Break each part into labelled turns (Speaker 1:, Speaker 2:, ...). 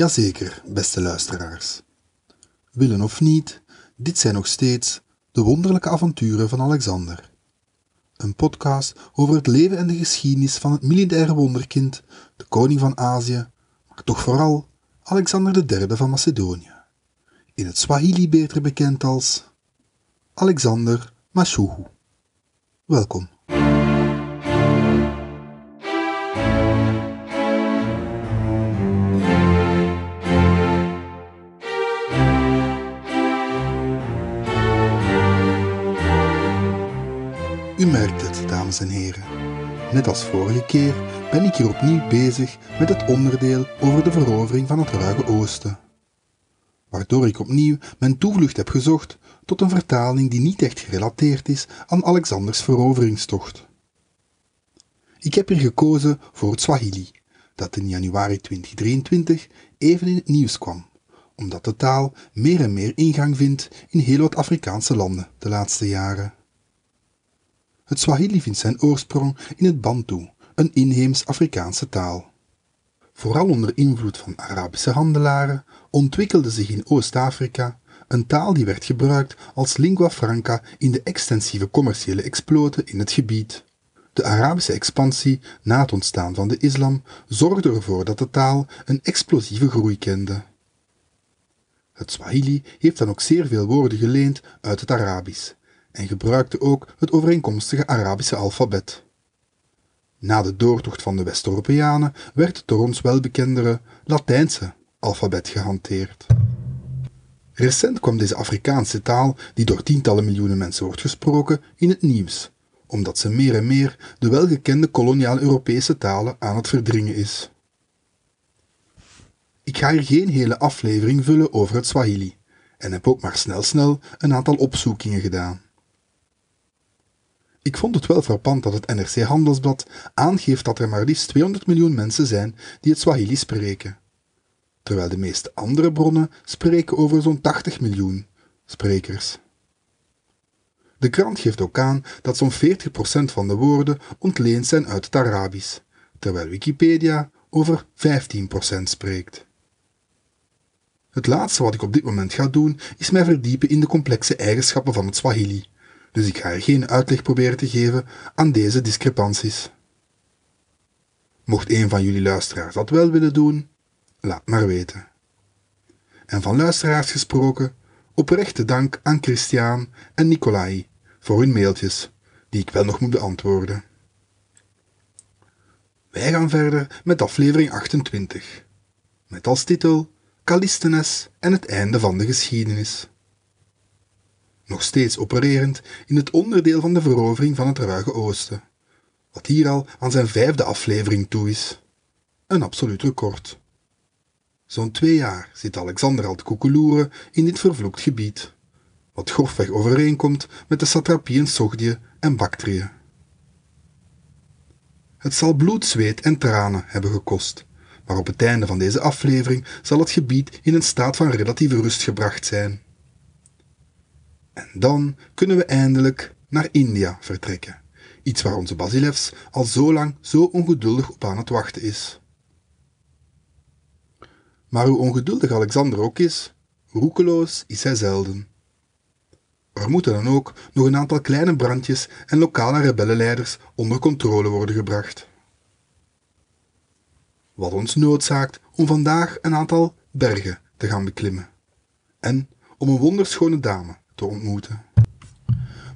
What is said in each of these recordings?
Speaker 1: Jazeker, beste luisteraars. Willen of niet, dit zijn nog steeds de wonderlijke avonturen van Alexander. Een podcast over het leven en de geschiedenis van het militaire wonderkind, de koning van Azië, maar toch vooral Alexander III van Macedonië. In het Swahili beter bekend als Alexander Mashuhu. Welkom. Dames en heren. Net als vorige keer ben ik hier opnieuw bezig met het onderdeel over de verovering van het Ruige Oosten. Waardoor ik opnieuw mijn toevlucht heb gezocht tot een vertaling die niet echt gerelateerd is aan Alexanders veroveringstocht. Ik heb hier gekozen voor het Swahili, dat in januari 2023 even in het nieuws kwam, omdat de taal meer en meer ingang vindt in heel wat Afrikaanse landen de laatste jaren. Het Swahili vindt zijn oorsprong in het Bantu, een inheems Afrikaanse taal. Vooral onder invloed van Arabische handelaren ontwikkelde zich in Oost-Afrika een taal die werd gebruikt als lingua franca in de extensieve commerciële exploten in het gebied. De Arabische expansie na het ontstaan van de islam zorgde ervoor dat de taal een explosieve groei kende. Het Swahili heeft dan ook zeer veel woorden geleend uit het Arabisch en gebruikte ook het overeenkomstige Arabische alfabet. Na de doortocht van de West-Europeanen werd het door ons welbekendere Latijnse alfabet gehanteerd. Recent kwam deze Afrikaanse taal, die door tientallen miljoenen mensen wordt gesproken, in het nieuws, omdat ze meer en meer de welgekende koloniale Europese talen aan het verdringen is. Ik ga hier geen hele aflevering vullen over het Swahili en heb ook maar snel snel een aantal opzoekingen gedaan. Ik vond het wel frappant dat het NRC Handelsblad aangeeft dat er maar liefst 200 miljoen mensen zijn die het Swahili spreken, terwijl de meeste andere bronnen spreken over zo'n 80 miljoen sprekers. De krant geeft ook aan dat zo'n 40% van de woorden ontleend zijn uit het Arabisch, terwijl Wikipedia over 15% spreekt. Het laatste wat ik op dit moment ga doen is mij verdiepen in de complexe eigenschappen van het Swahili dus ik ga er geen uitleg proberen te geven aan deze discrepanties. Mocht een van jullie luisteraars dat wel willen doen, laat maar weten. En van luisteraars gesproken, oprechte dank aan Christian en Nicolai voor hun mailtjes, die ik wel nog moet beantwoorden. Wij gaan verder met aflevering 28, met als titel Callisthenes en het einde van de geschiedenis nog steeds opererend in het onderdeel van de verovering van het Ruige Oosten, wat hier al aan zijn vijfde aflevering toe is. Een absoluut record. Zo'n twee jaar zit Alexander al te koekeloeren in dit vervloekt gebied, wat grofweg overeenkomt met de satrapieën Sogdië en Bactrië. Het zal bloed, zweet en tranen hebben gekost, maar op het einde van deze aflevering zal het gebied in een staat van relatieve rust gebracht zijn. En dan kunnen we eindelijk naar India vertrekken. Iets waar onze Basilevs al zo lang zo ongeduldig op aan het wachten is. Maar hoe ongeduldig Alexander ook is, roekeloos is hij zelden. Er moeten dan ook nog een aantal kleine brandjes en lokale rebellenleiders onder controle worden gebracht. Wat ons noodzaakt om vandaag een aantal bergen te gaan beklimmen. En om een wonderschone dame te ontmoeten.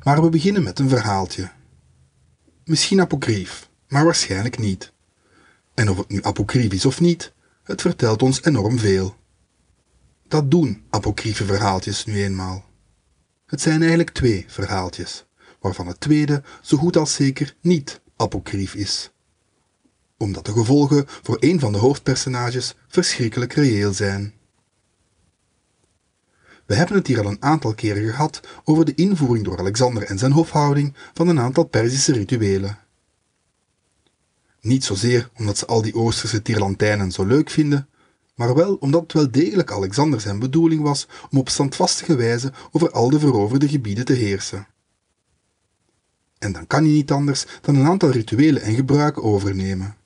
Speaker 1: Maar we beginnen met een verhaaltje. Misschien apocrief, maar waarschijnlijk niet. En of het nu apocrief is of niet, het vertelt ons enorm veel. Dat doen apocryfe verhaaltjes nu eenmaal. Het zijn eigenlijk twee verhaaltjes, waarvan het tweede zo goed als zeker niet apocrief is. Omdat de gevolgen voor een van de hoofdpersonages verschrikkelijk reëel zijn. We hebben het hier al een aantal keren gehad over de invoering door Alexander en zijn hofhouding van een aantal Perzische rituelen. Niet zozeer omdat ze al die Oosterse tirlantijnen zo leuk vinden, maar wel omdat het wel degelijk Alexander zijn bedoeling was om op standvastige wijze over al de veroverde gebieden te heersen. En dan kan hij niet anders dan een aantal rituelen en gebruiken overnemen.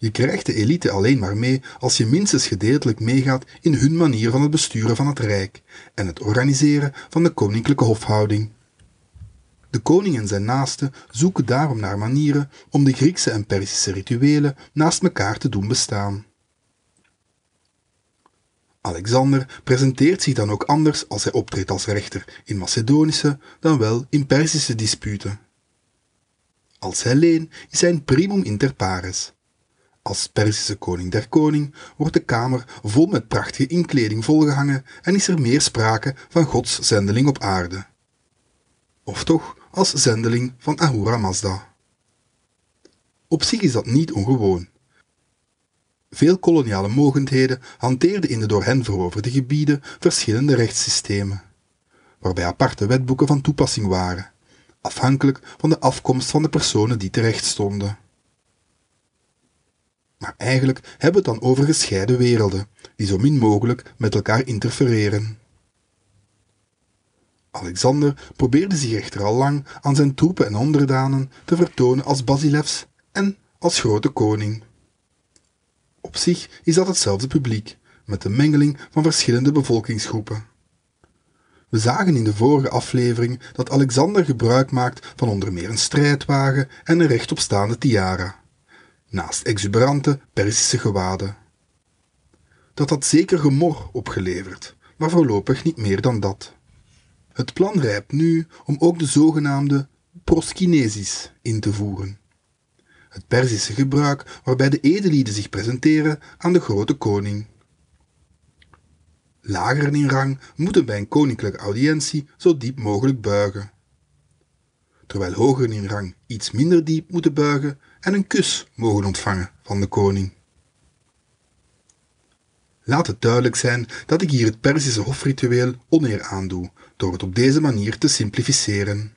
Speaker 1: Je krijgt de elite alleen maar mee als je minstens gedeeltelijk meegaat in hun manier van het besturen van het rijk en het organiseren van de koninklijke hofhouding. De koning en zijn naasten zoeken daarom naar manieren om de Griekse en Perzische rituelen naast elkaar te doen bestaan. Alexander presenteert zich dan ook anders als hij optreedt als rechter in Macedonische dan wel in Perzische disputen. Als Helleen is hij een primum inter pares. Als Perzische koning der koning wordt de kamer vol met prachtige inkleding volgehangen en is er meer sprake van Gods zendeling op aarde. Of toch als zendeling van Ahura Mazda. Op zich is dat niet ongewoon. Veel koloniale mogendheden hanteerden in de door hen veroverde gebieden verschillende rechtssystemen, waarbij aparte wetboeken van toepassing waren, afhankelijk van de afkomst van de personen die terecht stonden. Maar eigenlijk hebben we het dan over gescheiden werelden, die zo min mogelijk met elkaar interfereren. Alexander probeerde zich echter al lang aan zijn troepen en onderdanen te vertonen als Basilevs en als grote koning. Op zich is dat hetzelfde publiek, met een mengeling van verschillende bevolkingsgroepen. We zagen in de vorige aflevering dat Alexander gebruik maakt van onder meer een strijdwagen en een rechtopstaande tiara, naast exuberante Perzische gewaden. Dat had zeker gemor opgeleverd, maar voorlopig niet meer dan dat. Het plan rijpt nu om ook de zogenaamde proskinesis in te voeren het Perzische gebruik waarbij de edelieden zich presenteren aan de grote koning. Lageren in rang moeten bij een koninklijke audiëntie zo diep mogelijk buigen, terwijl hogeren in rang iets minder diep moeten buigen en een kus mogen ontvangen van de koning. Laat het duidelijk zijn dat ik hier het Perzische hofritueel oneer aandoe door het op deze manier te simplificeren.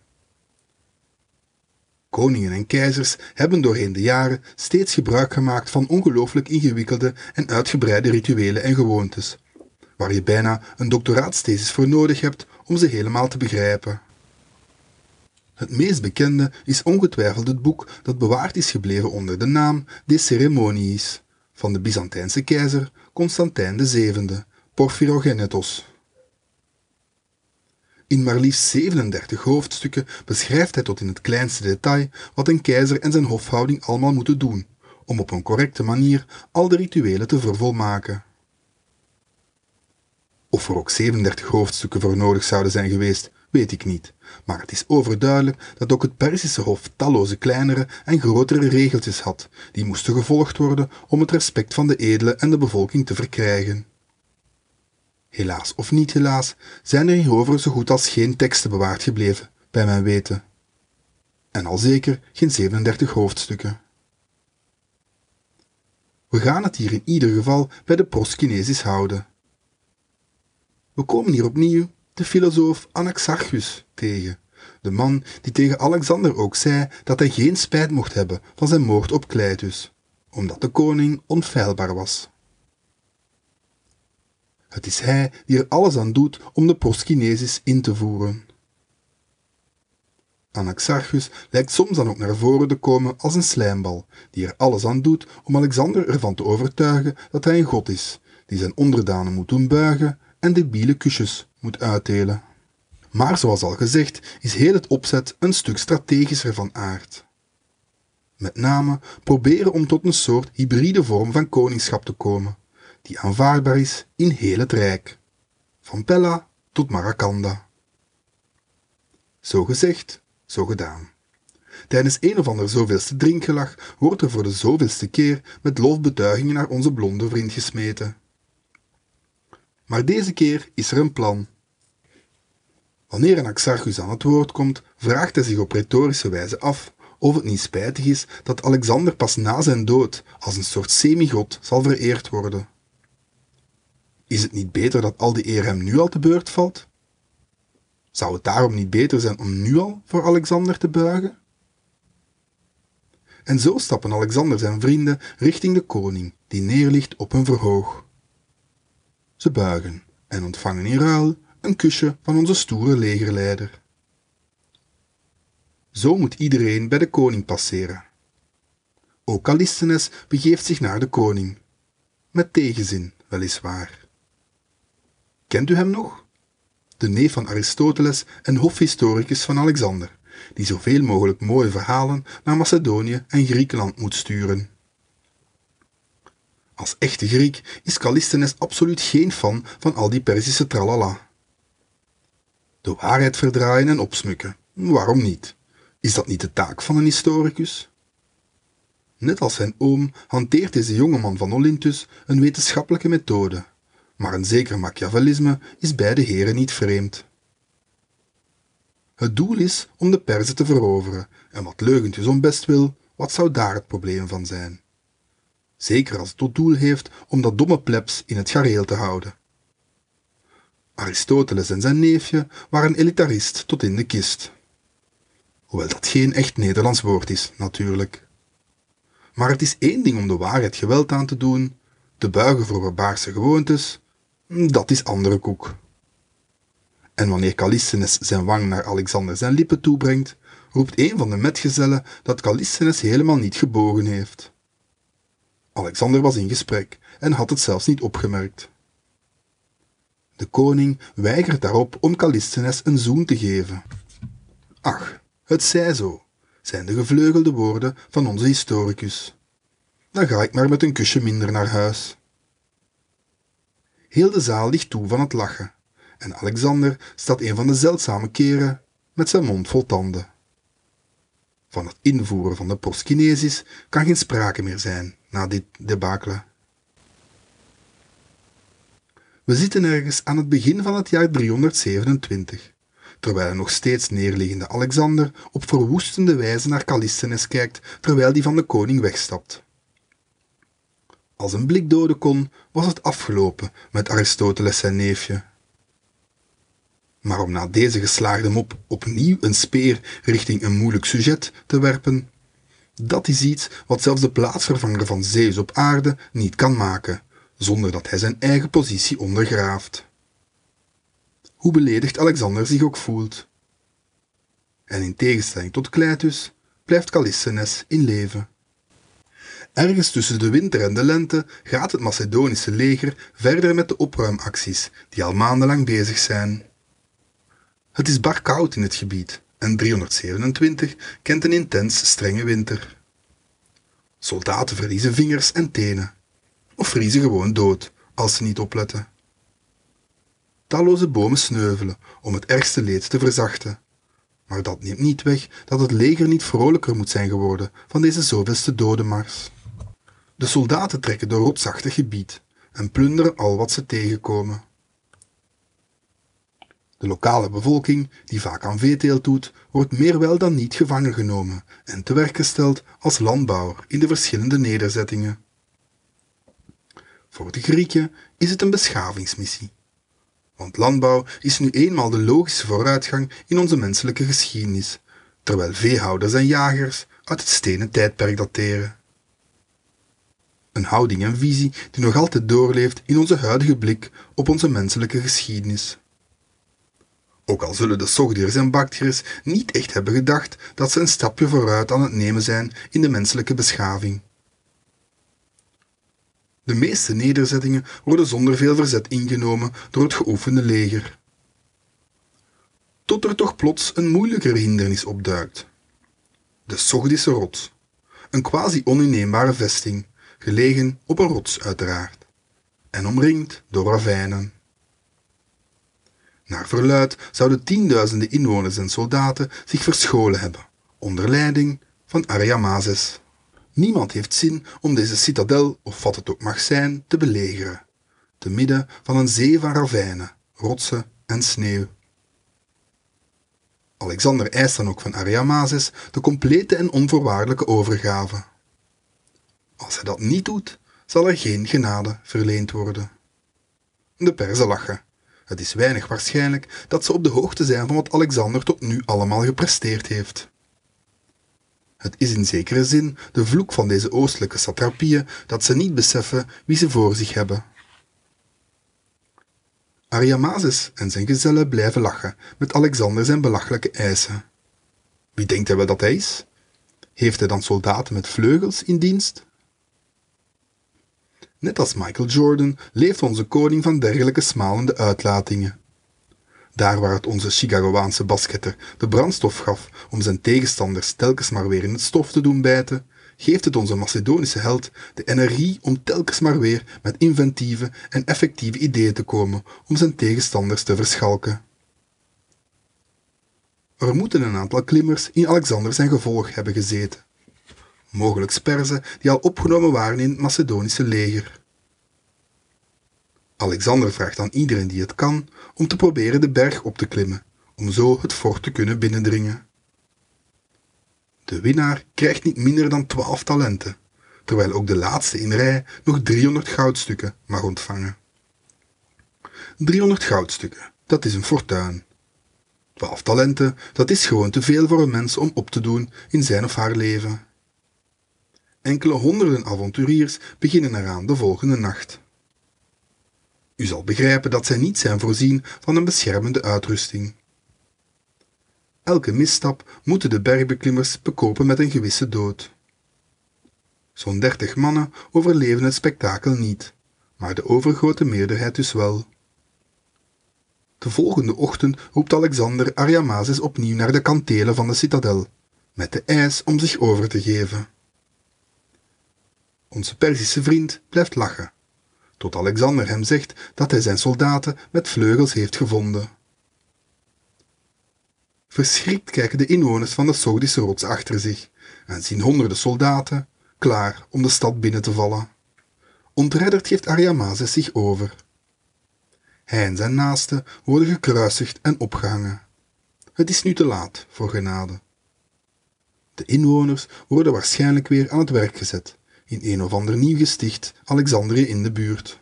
Speaker 1: Koningen en keizers hebben doorheen de jaren steeds gebruik gemaakt van ongelooflijk ingewikkelde en uitgebreide rituelen en gewoontes, waar je bijna een doctoraatsthesis voor nodig hebt om ze helemaal te begrijpen. Het meest bekende is ongetwijfeld het boek dat bewaard is gebleven onder de naam De Ceremoniis van de Byzantijnse keizer Constantijn VII, Porphyrogenetos. In maar liefst 37 hoofdstukken beschrijft hij tot in het kleinste detail wat een keizer en zijn hofhouding allemaal moeten doen, om op een correcte manier al de rituelen te vervolmaken. Of er ook 37 hoofdstukken voor nodig zouden zijn geweest, weet ik niet, maar het is overduidelijk dat ook het Perzische hof talloze kleinere en grotere regeltjes had, die moesten gevolgd worden om het respect van de edelen en de bevolking te verkrijgen. Helaas of niet helaas zijn er hierover zo goed als geen teksten bewaard gebleven, bij mijn weten. En al zeker geen 37 hoofdstukken. We gaan het hier in ieder geval bij de proskinesis houden. We komen hier opnieuw de filosoof Anaxarchus tegen, de man die tegen Alexander ook zei dat hij geen spijt mocht hebben van zijn moord op Cleitus, omdat de koning onfeilbaar was. Het is hij die er alles aan doet om de proskinesis in te voeren. Anaxarchus lijkt soms dan ook naar voren te komen als een slijmbal, die er alles aan doet om Alexander ervan te overtuigen dat hij een god is, die zijn onderdanen moet doen buigen en debiele kusjes moet uitdelen. Maar zoals al gezegd is heel het opzet een stuk strategischer van aard. Met name proberen om tot een soort hybride vorm van koningschap te komen, die aanvaardbaar is in heel het Rijk, van Pella tot Marakanda. Zo gezegd, zo gedaan. Tijdens een of ander zoveelste drinkgelag wordt er voor de zoveelste keer met lofbetuigingen naar onze blonde vriend gesmeten. Maar deze keer is er een plan. Wanneer een Axarchus aan het woord komt, vraagt hij zich op retorische wijze af of het niet spijtig is dat Alexander pas na zijn dood als een soort semigod zal vereerd worden. Is het niet beter dat al die eer hem nu al te beurt valt? Zou het daarom niet beter zijn om nu al voor Alexander te buigen? En zo stappen Alexander zijn vrienden richting de koning, die neerligt op een verhoog. Ze buigen en ontvangen in ruil een kusje van onze stoere legerleider. Zo moet iedereen bij de koning passeren. Ook Callisthenes begeeft zich naar de koning. Met tegenzin, weliswaar. Kent u hem nog? De neef van Aristoteles en hofhistoricus van Alexander, die zoveel mogelijk mooie verhalen naar Macedonië en Griekenland moet sturen. Als echte Griek is Callisthenes absoluut geen fan van al die Perzische tralala. De waarheid verdraaien en opsmukken, waarom niet? Is dat niet de taak van een historicus? Net als zijn oom hanteert deze jongeman van Olynthus een wetenschappelijke methode, maar een zeker Machiavellisme is beide heren niet vreemd. Het doel is om de Perzen te veroveren, en wat leugentjes om best wil, wat zou daar het probleem van zijn? Zeker als het tot doel heeft om dat domme plebs in het gareel te houden. Aristoteles en zijn neefje waren elitarist tot in de kist. Hoewel dat geen echt Nederlands woord is, natuurlijk. Maar het is één ding om de waarheid geweld aan te doen, te buigen voor barbaarse gewoontes, dat is andere koek. En wanneer Callisthenes zijn wang naar Alexander zijn lippen toebrengt, roept een van de metgezellen dat Callisthenes helemaal niet gebogen heeft. Alexander was in gesprek en had het zelfs niet opgemerkt. De koning weigert daarop om Callisthenes een zoen te geven. Ach, het zij zo, zijn de gevleugelde woorden van onze historicus. Dan ga ik maar met een kusje minder naar huis. Heel de zaal ligt toe van het lachen, en Alexander staat een van de zeldzame keren met zijn mond vol tanden. Van het invoeren van de proskinesis kan geen sprake meer zijn na dit debakele. We zitten ergens aan het begin van het jaar 327, terwijl een nog steeds neerliggende Alexander op verwoestende wijze naar Callisthenes kijkt terwijl die van de koning wegstapt. Als een blik doden kon, was het afgelopen met Aristoteles zijn neefje. Maar om na deze geslaagde mop opnieuw een speer richting een moeilijk sujet te werpen, dat is iets wat zelfs de plaatsvervanger van Zeus op aarde niet kan maken, zonder dat hij zijn eigen positie ondergraaft. Hoe beledigd Alexander zich ook voelt. En in tegenstelling tot Cleitus blijft Callisthenes in leven. Ergens tussen de winter en de lente gaat het Macedonische leger verder met de opruimacties die al maandenlang bezig zijn. Het is bar koud in het gebied en 327 kent een intens strenge winter. Soldaten verliezen vingers en tenen, of vriezen gewoon dood als ze niet opletten. Talloze bomen sneuvelen om het ergste leed te verzachten. Maar dat neemt niet weg dat het leger niet vrolijker moet zijn geworden van deze zoveelste dodenmars. De soldaten trekken door rotsachtig gebied en plunderen al wat ze tegenkomen. De lokale bevolking, die vaak aan veeteelt doet, wordt meer wel dan niet gevangen genomen en te werk gesteld als landbouwer in de verschillende nederzettingen. Voor de Grieken is het een beschavingsmissie. Want landbouw is nu eenmaal de logische vooruitgang in onze menselijke geschiedenis, terwijl veehouders en jagers uit het stenen tijdperk dateren. Een houding en visie die nog altijd doorleeft in onze huidige blik op onze menselijke geschiedenis. Ook al zullen de Sogdiërs en Bactriërs niet echt hebben gedacht dat ze een stapje vooruit aan het nemen zijn in de menselijke beschaving. De meeste nederzettingen worden zonder veel verzet ingenomen door het geoefende leger. Tot er toch plots een moeilijkere hindernis opduikt. De Sogdische rots, een quasi oninneembare vesting, gelegen op een rots uiteraard, en omringd door ravijnen. Naar verluid zouden tienduizenden inwoners en soldaten zich verscholen hebben, onder leiding van Ariamazes. Niemand heeft zin om deze citadel, of wat het ook mag zijn, te belegeren, te midden van een zee van ravijnen, rotsen en sneeuw. Alexander eist dan ook van Ariamazes de complete en onvoorwaardelijke overgave. Als hij dat niet doet, zal er geen genade verleend worden. De Perzen lachen het is weinig waarschijnlijk dat ze op de hoogte zijn van wat Alexander tot nu allemaal gepresteerd heeft. Het is in zekere zin de vloek van deze oostelijke satrapieën dat ze niet beseffen wie ze voor zich hebben. Ariamazes en zijn gezellen blijven lachen met Alexander zijn belachelijke eisen. Wie denkt hij wel dat hij is? Heeft hij dan soldaten met vleugels in dienst? Net als Michael Jordan leeft onze koning van dergelijke smalende uitlatingen. Daar waar het onze Chicagoaanse basketter de brandstof gaf om zijn tegenstanders telkens maar weer in het stof te doen bijten, geeft het onze Macedonische held de energie om telkens maar weer met inventieve en effectieve ideeën te komen om zijn tegenstanders te verschalken. Er moeten een aantal klimmers in Alexander zijn gevolg hebben gezeten. Mogelijk sperzen die al opgenomen waren in het Macedonische leger. Alexander vraagt aan iedereen die het kan om te proberen de berg op te klimmen, om zo het fort te kunnen binnendringen. De winnaar krijgt niet minder dan 12 talenten, terwijl ook de laatste in rij nog 300 goudstukken mag ontvangen. 300 goudstukken, dat is een fortuin. 12 talenten, dat is gewoon te veel voor een mens om op te doen in zijn of haar leven. Enkele honderden avonturiers beginnen eraan de volgende nacht. U zal begrijpen dat zij niet zijn voorzien van een beschermende uitrusting. Elke misstap moeten de bergbeklimmers bekopen met een gewisse dood. Zo'n dertig mannen overleven het spektakel niet, maar de overgrote meerderheid dus wel. De volgende ochtend roept Alexander Ariamazes opnieuw naar de kantelen van de citadel, met de eis om zich over te geven. Onze Perzische vriend blijft lachen, tot Alexander hem zegt dat hij zijn soldaten met vleugels heeft gevonden. Verschrikt kijken de inwoners van de Sogdische rots achter zich en zien honderden soldaten klaar om de stad binnen te vallen. Ontredderd geeft Ariamazes zich over. Hij en zijn naasten worden gekruisigd en opgehangen. Het is nu te laat voor genade. De inwoners worden waarschijnlijk weer aan het werk gezet in een of ander nieuw gesticht Alexandrië in de buurt.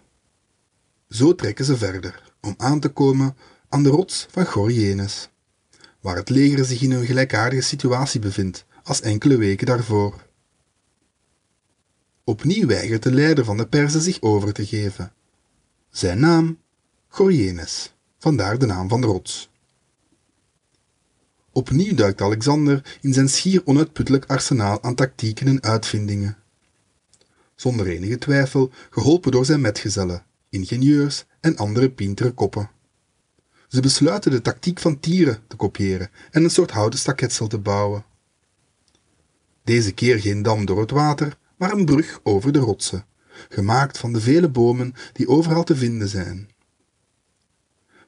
Speaker 1: Zo trekken ze verder om aan te komen aan de rots van Gorienes waar het leger zich in een gelijkaardige situatie bevindt als enkele weken daarvoor. Opnieuw weigert de leider van de Perzen zich over te geven. Zijn naam? Gorienes, vandaar de naam van de rots. Opnieuw duikt Alexander in zijn schier onuitputtelijk arsenaal aan tactieken en uitvindingen. Zonder enige twijfel geholpen door zijn metgezellen, ingenieurs en andere pintere koppen. Ze besluiten de tactiek van tieren te kopiëren en een soort houten staketsel te bouwen. Deze keer geen dam door het water, maar een brug over de rotsen, gemaakt van de vele bomen die overal te vinden zijn.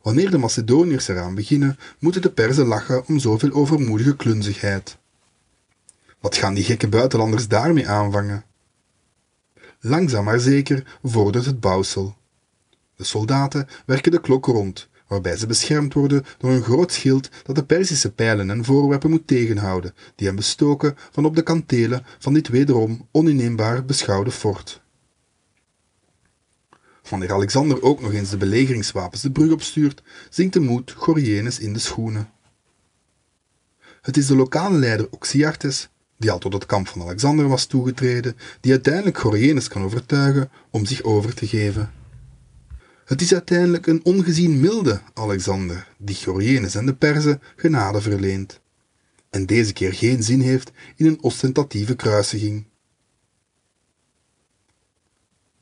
Speaker 1: Wanneer de Macedoniërs eraan beginnen, moeten de Perzen lachen om zoveel overmoedige klunzigheid. Wat gaan die gekke buitenlanders daarmee aanvangen? Langzaam maar zeker vordert het bouwsel. De soldaten werken de klok rond, waarbij ze beschermd worden door een groot schild dat de Perzische pijlen en voorwerpen moet tegenhouden, die hen bestoken van op de kantelen van dit wederom oninneembaar beschouwde fort. Wanneer Alexander ook nog eens de belegeringswapens de brug opstuurt, zinkt de moed Gorienes in de schoenen. Het is de lokale leider Oxyartes, die al tot het kamp van Alexander was toegetreden, die uiteindelijk Gorienes kan overtuigen om zich over te geven. Het is uiteindelijk een ongezien milde Alexander die Gorienes en de Perzen genade verleent. En deze keer geen zin heeft in een ostentatieve kruisiging.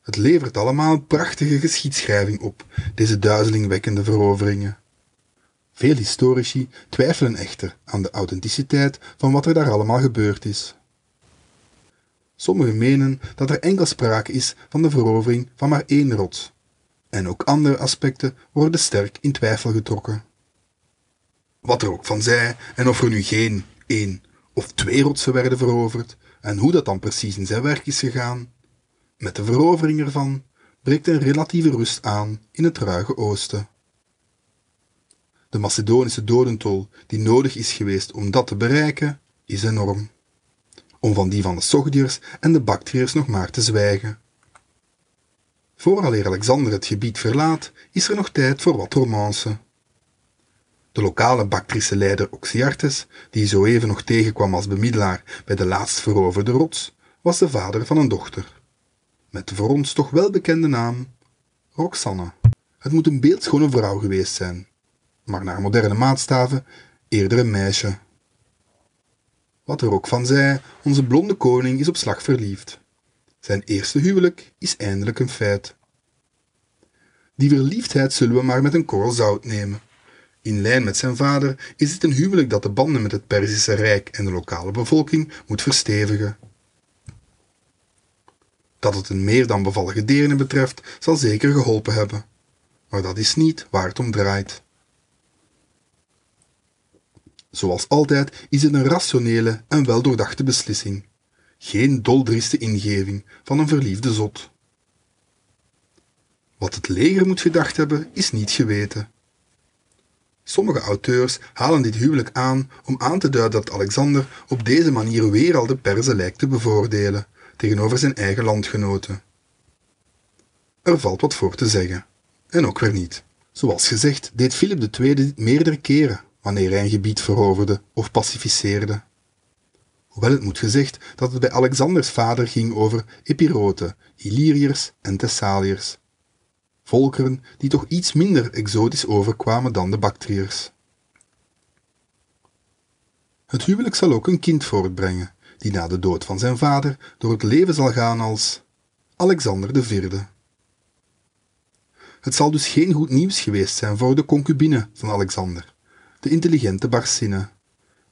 Speaker 1: Het levert allemaal prachtige geschiedschrijving op, deze duizelingwekkende veroveringen. Veel historici twijfelen echter aan de authenticiteit van wat er daar allemaal gebeurd is. Sommigen menen dat er enkel sprake is van de verovering van maar één rots, en ook andere aspecten worden sterk in twijfel getrokken. Wat er ook van zij en of er nu geen één of twee rotsen werden veroverd en hoe dat dan precies in zijn werk is gegaan, met de verovering ervan breekt een relatieve rust aan in het ruige oosten. De Macedonische dodentol die nodig is geweest om dat te bereiken, is enorm. Om van die van de Sogdiërs en de Bactriërs nog maar te zwijgen. Vooraleer Alexander het gebied verlaat, is er nog tijd voor wat romance. De lokale Bactrische leider Oxyartes, die zo even nog tegenkwam als bemiddelaar bij de laatst veroverde rots, was de vader van een dochter. Met de voor ons toch wel bekende naam Roxanne. Het moet een beeldschone vrouw geweest zijn, maar naar moderne maatstaven eerder een meisje. Wat er ook van zij, onze blonde koning is op slag verliefd. Zijn eerste huwelijk is eindelijk een feit. Die verliefdheid zullen we maar met een korrel zout nemen. In lijn met zijn vader is het een huwelijk dat de banden met het Perzische Rijk en de lokale bevolking moet verstevigen. Dat het een meer dan bevallige deerne betreft, zal zeker geholpen hebben. Maar dat is niet waar het om draait. Zoals altijd is het een rationele en weldoordachte beslissing. Geen doldrieste ingeving van een verliefde zot. Wat het leger moet gedacht hebben, is niet geweten. Sommige auteurs halen dit huwelijk aan om aan te duiden dat Alexander op deze manier weer al de Perzen lijkt te bevoordelen tegenover zijn eigen landgenoten. Er valt wat voor te zeggen, en ook weer niet. Zoals gezegd deed Philip II dit meerdere keren wanneer hij een gebied veroverde of pacificeerde. Hoewel het moet gezegd dat het bij Alexanders vader ging over Epiroten, Illyriërs en Thessaliërs. Volkeren die toch iets minder exotisch overkwamen dan de Bactriërs. Het huwelijk zal ook een kind voortbrengen, die na de dood van zijn vader door het leven zal gaan als Alexander IV. Het zal dus geen goed nieuws geweest zijn voor de concubine van Alexander, de intelligente Barsine,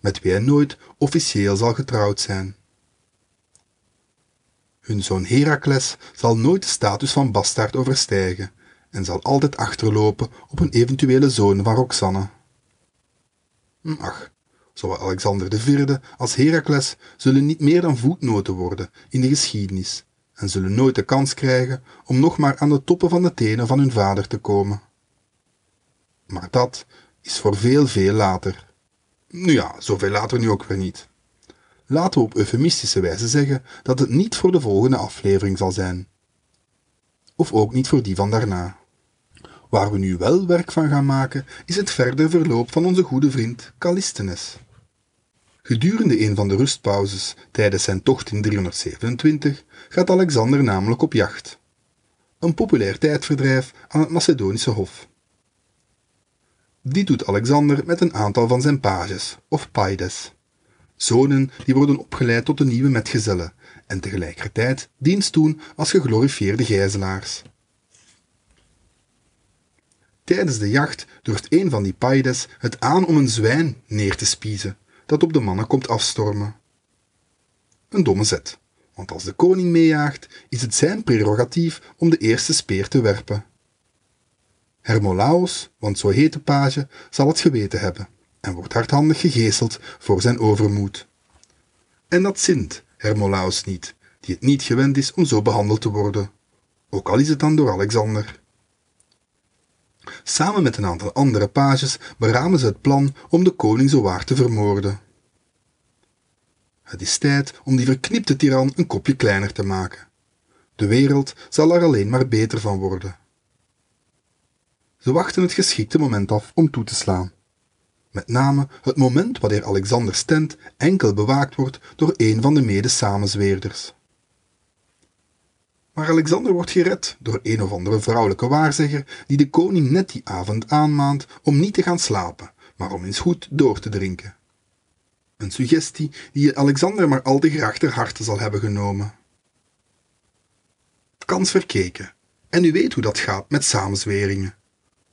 Speaker 1: met wie hij nooit officieel zal getrouwd zijn. Hun zoon Herakles zal nooit de status van bastaard overstijgen en zal altijd achterlopen op een eventuele zoon van Roxanne. Ach, zowel Alexander IV als Herakles zullen niet meer dan voetnoten worden in de geschiedenis en zullen nooit de kans krijgen om nog maar aan de toppen van de tenen van hun vader te komen. Maar dat is voor veel, veel later. Nu ja, zoveel later nu ook weer niet. Laten we op eufemistische wijze zeggen dat het niet voor de volgende aflevering zal zijn. Of ook niet voor die van daarna. Waar we nu wel werk van gaan maken, is het verder verloop van onze goede vriend Callisthenes. Gedurende een van de rustpauzes tijdens zijn tocht in 327 gaat Alexander namelijk op jacht. Een populair tijdverdrijf aan het Macedonische hof. Dit doet Alexander met een aantal van zijn pages, of paides. Zonen die worden opgeleid tot de nieuwe metgezellen en tegelijkertijd dienst doen als geglorifieerde gijzelaars. Tijdens de jacht durft een van die paides het aan om een zwijn neer te spiezen, dat op de mannen komt afstormen. Een domme zet, want als de koning meejaagt, is het zijn prerogatief om de eerste speer te werpen. Hermolaos, want zo heet de page, zal het geweten hebben en wordt hardhandig gegeeseld voor zijn overmoed. En dat zint Hermolaos niet, die het niet gewend is om zo behandeld te worden, ook al is het dan door Alexander. Samen met een aantal andere pages beramen ze het plan om de koning zowaar te vermoorden. Het is tijd om die verknipte tiran een kopje kleiner te maken. De wereld zal er alleen maar beter van worden. Ze wachten het geschikte moment af om toe te slaan. Met name het moment wanneer Alexanders tent enkel bewaakt wordt door een van de mede-samenzweerders. Maar Alexander wordt gered door een of andere vrouwelijke waarzegger die de koning net die avond aanmaant om niet te gaan slapen, maar om eens goed door te drinken. Een suggestie die Alexander maar al te graag ter harte zal hebben genomen. Kans verkeken. En u weet hoe dat gaat met samenzweringen.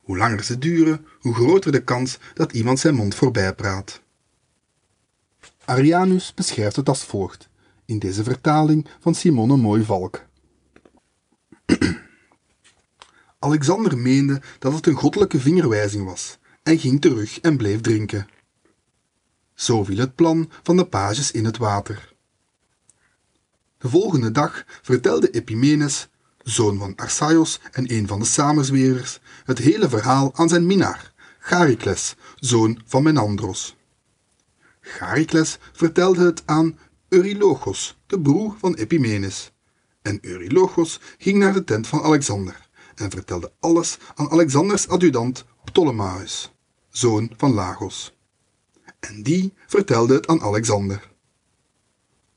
Speaker 1: Hoe langer ze duren, hoe groter de kans dat iemand zijn mond voorbij praat. Arianus beschrijft het als volgt, in deze vertaling van Simone Mooivalk. Alexander meende dat het een goddelijke vingerwijzing was en ging terug en bleef drinken. Zo viel het plan van de pages in het water. De volgende dag vertelde Epimenes, zoon van Arsaaios en een van de samenzweerders, het hele verhaal aan zijn minnaar, Charicles, zoon van Menandros. Charicles vertelde het aan Eurylochos, de broer van Epimenes. En Eurylochos ging naar de tent van Alexander en vertelde alles aan Alexanders adjudant Ptolemaeus, zoon van Lagos. En die vertelde het aan Alexander.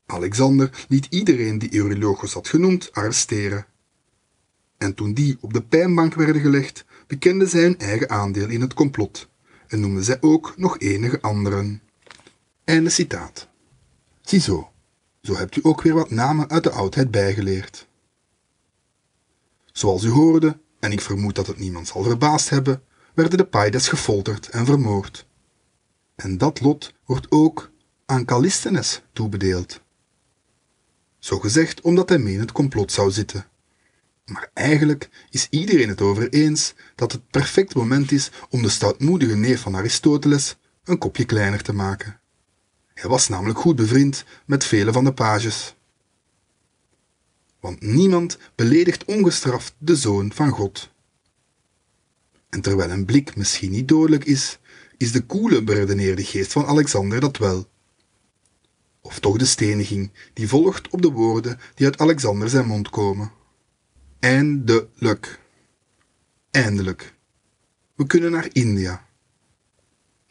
Speaker 1: Alexander liet iedereen die Eurylochos had genoemd arresteren. En toen die op de pijnbank werden gelegd, bekenden zij hun eigen aandeel in het complot en noemden zij ook nog enige anderen. Einde citaat. Ziezo, zo hebt u ook weer wat namen uit de oudheid bijgeleerd. Zoals u hoorde, en ik vermoed dat het niemand zal verbaasd hebben, werden de Paides gefolterd en vermoord. En dat lot wordt ook aan Callisthenes toebedeeld. Zo gezegd omdat hij mee in het complot zou zitten. Maar eigenlijk is iedereen het over eens dat het perfect moment is om de stoutmoedige neef van Aristoteles een kopje kleiner te maken. Hij was namelijk goed bevriend met vele van de pages. Want niemand beledigt ongestraft de zoon van God. En terwijl een blik misschien niet dodelijk is, is de koele, beredeneerde geest van Alexander dat wel. Of toch de steniging die volgt op de woorden die uit Alexander zijn mond komen. Eindelijk. Eindelijk. We kunnen naar India.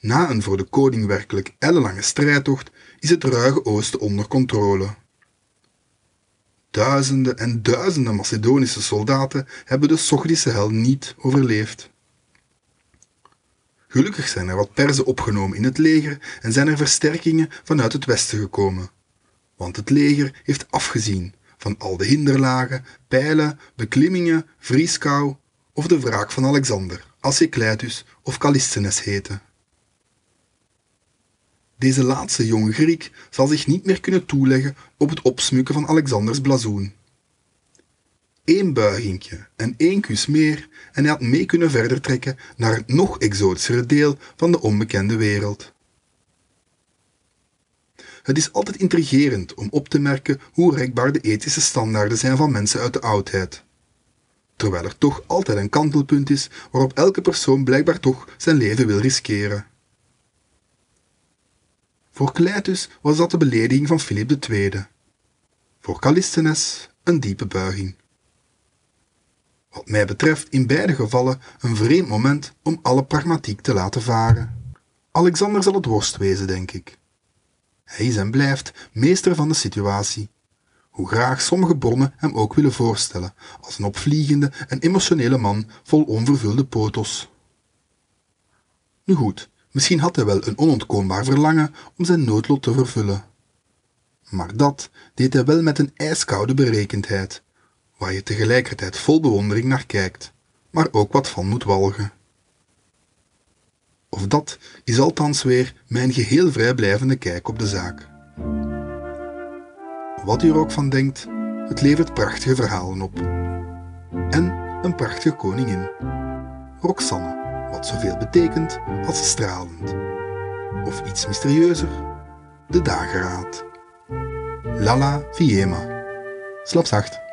Speaker 1: Na een voor de koning werkelijk ellenlange strijdtocht is het ruige oosten onder controle. Duizenden en duizenden Macedonische soldaten hebben de Sogdische hel niet overleefd. Gelukkig zijn er wat Perzen opgenomen in het leger en zijn er versterkingen vanuit het westen gekomen. Want het leger heeft afgezien van al de hinderlagen, pijlen, beklimmingen, vrieskou of de wraak van Alexander, als Cleitus of Callisthenes heette. Deze laatste jonge Griek zal zich niet meer kunnen toeleggen op het opsmukken van Alexanders blazoen. Eén buigingje en één kus meer en hij had mee kunnen verder trekken naar het nog exotischere deel van de onbekende wereld. Het is altijd intrigerend om op te merken hoe rekbaar de ethische standaarden zijn van mensen uit de oudheid. Terwijl er toch altijd een kantelpunt is waarop elke persoon blijkbaar toch zijn leven wil riskeren. Voor Cleitus was dat de belediging van Filip II. Voor Callisthenes een diepe buiging. Wat mij betreft in beide gevallen een vreemd moment om alle pragmatiek te laten varen. Alexander zal het worst wezen, denk ik. Hij is en blijft meester van de situatie. Hoe graag sommige bronnen hem ook willen voorstellen als een opvliegende en emotionele man vol onvervulde potos. Nu goed, misschien had hij wel een onontkoombaar verlangen om zijn noodlot te vervullen. Maar dat deed hij wel met een ijskoude berekendheid, waar je tegelijkertijd vol bewondering naar kijkt, maar ook wat van moet walgen. Of dat is althans weer mijn geheel vrijblijvende kijk op de zaak. Wat u er ook van denkt, het levert prachtige verhalen op. En een prachtige koningin. Roxanne, wat zoveel betekent als stralend. Of iets mysterieuzer, de dageraad. Lala Fiema. Slaap zacht.